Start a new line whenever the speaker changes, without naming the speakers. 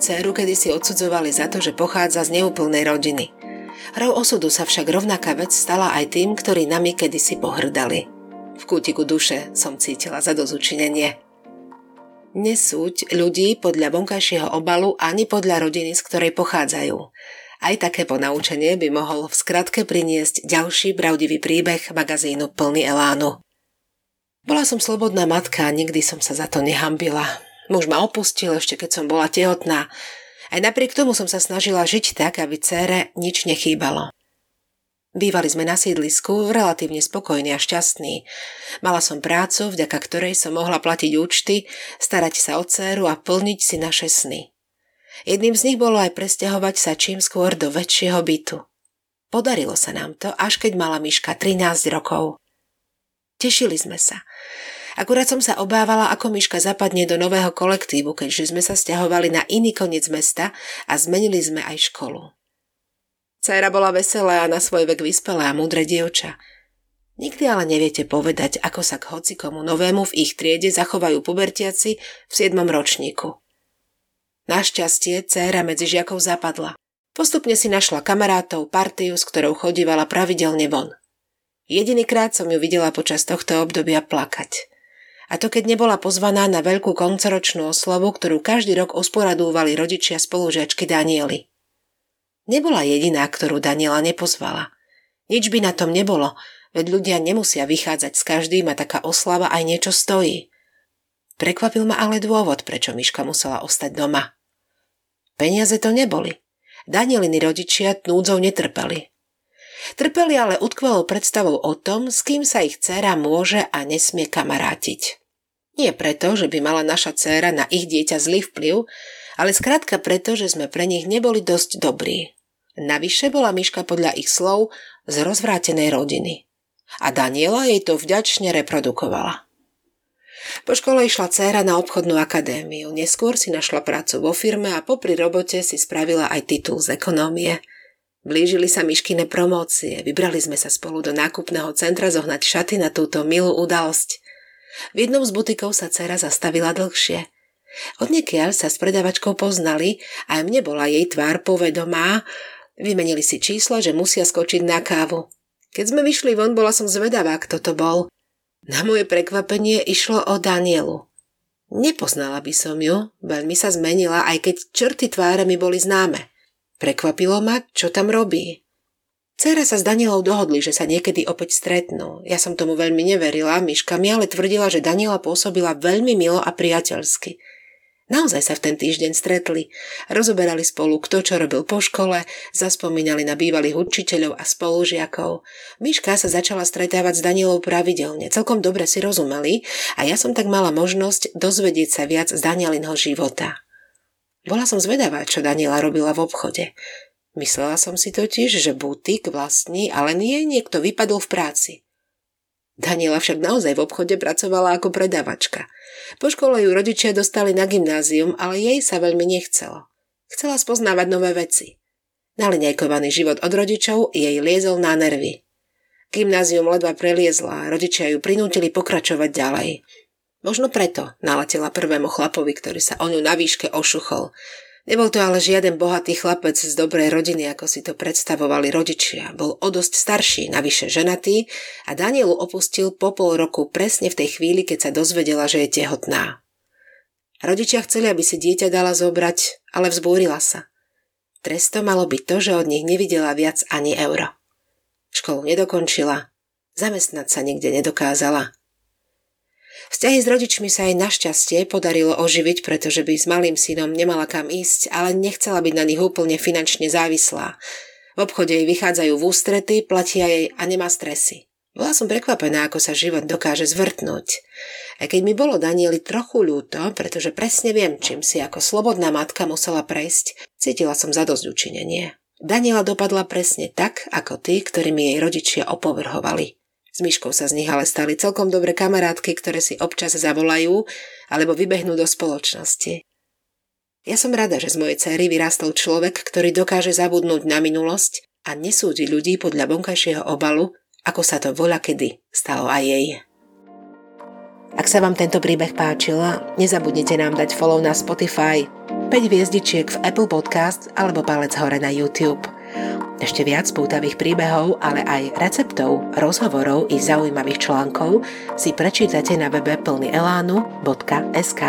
dceru kedysi odsudzovali za to, že pochádza z neúplnej rodiny. Hrou osudu sa však rovnaká vec stala aj tým, ktorí nami kedysi pohrdali. V kútiku duše som cítila za dozučinenie. Nesúď ľudí podľa vonkajšieho obalu ani podľa rodiny, z ktorej pochádzajú. Aj také ponaučenie by mohol v skratke priniesť ďalší pravdivý príbeh magazínu plný elánu. Bola som slobodná matka a nikdy som sa za to nehambila. Muž ma opustil ešte keď som bola tehotná. Aj napriek tomu som sa snažila žiť tak, aby cére nič nechýbalo. Bývali sme na sídlisku, relatívne spokojní a šťastní. Mala som prácu, vďaka ktorej som mohla platiť účty, starať sa o dceru a plniť si naše sny. Jedným z nich bolo aj presťahovať sa čím skôr do väčšieho bytu. Podarilo sa nám to, až keď mala Miška 13 rokov. Tešili sme sa. Akurát som sa obávala, ako Miška zapadne do nového kolektívu, keďže sme sa stiahovali na iný koniec mesta a zmenili sme aj školu. Cera bola veselá a na svoj vek vyspelá a múdre dievča. Nikdy ale neviete povedať, ako sa k hocikomu novému v ich triede zachovajú pubertiaci v 7. ročníku. Našťastie céra medzi žiakov zapadla. Postupne si našla kamarátov, partiu, s ktorou chodívala pravidelne von. Jedinýkrát som ju videla počas tohto obdobia plakať. A to keď nebola pozvaná na veľkú koncoročnú oslavu, ktorú každý rok usporadúvali rodičia spolužiačky Daniely. Nebola jediná, ktorú Daniela nepozvala. Nič by na tom nebolo, veď ľudia nemusia vychádzať s každým a taká oslava aj niečo stojí. Prekvapil ma ale dôvod, prečo Miška musela ostať doma. Peniaze to neboli. Danieliny rodičia núdzou netrpeli. Trpeli ale utkvelou predstavou o tom, s kým sa ich dcéra môže a nesmie kamarátiť. Nie preto, že by mala naša dcéra na ich dieťa zlý vplyv, ale skrátka preto, že sme pre nich neboli dosť dobrí. Navyše bola Miška podľa ich slov z rozvrátenej rodiny. A Daniela jej to vďačne reprodukovala. Po škole išla dcéra na obchodnú akadémiu, neskôr si našla prácu vo firme a popri robote si spravila aj titul z ekonómie. Blížili sa Miškine promócie, vybrali sme sa spolu do nákupného centra zohnať šaty na túto milú udalosť. V jednom z butikov sa dcera zastavila dlhšie – Odniekiaľ sa s predavačkou poznali a mne bola jej tvár povedomá. Vymenili si číslo, že musia skočiť na kávu. Keď sme vyšli von, bola som zvedavá, kto to bol. Na moje prekvapenie išlo o Danielu. Nepoznala by som ju, veľmi sa zmenila, aj keď črty tváre mi boli známe. Prekvapilo ma, čo tam robí. Cera sa s Danielou dohodli, že sa niekedy opäť stretnú. Ja som tomu veľmi neverila, Miška mi ale tvrdila, že Daniela pôsobila veľmi milo a priateľsky. Naozaj sa v ten týždeň stretli. Rozoberali spolu, kto čo robil po škole, zaspomínali na bývalých učiteľov a spolužiakov. Miška sa začala stretávať s Danielou pravidelne, celkom dobre si rozumeli a ja som tak mala možnosť dozvedieť sa viac z Danielinho života. Bola som zvedavá, čo Daniela robila v obchode. Myslela som si totiž, že butik vlastní, ale nie niekto vypadol v práci. Daniela však naozaj v obchode pracovala ako predavačka. Po škole ju rodičia dostali na gymnázium, ale jej sa veľmi nechcelo. Chcela spoznávať nové veci. Naliňajkovaný život od rodičov jej liezol na nervy. Gymnázium ledva preliezla rodičia ju prinútili pokračovať ďalej. Možno preto naletela prvému chlapovi, ktorý sa o ňu na výške ošuchol. Nebol to ale žiaden bohatý chlapec z dobrej rodiny, ako si to predstavovali rodičia. Bol o dosť starší, navyše ženatý a Danielu opustil po pol roku presne v tej chvíli, keď sa dozvedela, že je tehotná. Rodičia chceli, aby si dieťa dala zobrať, ale vzbúrila sa. Trestom malo byť to, že od nich nevidela viac ani euro. Školu nedokončila, zamestnať sa nikde nedokázala. Vzťahy s rodičmi sa jej našťastie podarilo oživiť, pretože by s malým synom nemala kam ísť, ale nechcela byť na nich úplne finančne závislá. V obchode jej vychádzajú v ústrety, platia jej a nemá stresy. Bola som prekvapená, ako sa život dokáže zvrtnúť. Aj keď mi bolo Danieli trochu ľúto, pretože presne viem, čím si ako slobodná matka musela prejsť, cítila som zadosť učinenie. Daniela dopadla presne tak, ako tí, ktorými jej rodičia opovrhovali. S Myškou sa z nich ale stali celkom dobré kamarátky, ktoré si občas zavolajú alebo vybehnú do spoločnosti. Ja som rada, že z mojej cery vyrástol človek, ktorý dokáže zabudnúť na minulosť a nesúdi ľudí podľa vonkajšieho obalu, ako sa to voľa kedy stalo aj jej. Ak sa vám tento príbeh páčila, nezabudnite nám dať follow na Spotify, 5 hviezdičiek v Apple Podcast alebo palec hore na YouTube. Ešte viac pútavých príbehov, ale aj receptov, rozhovorov i zaujímavých článkov si prečítate na webe plnyelánu.sk.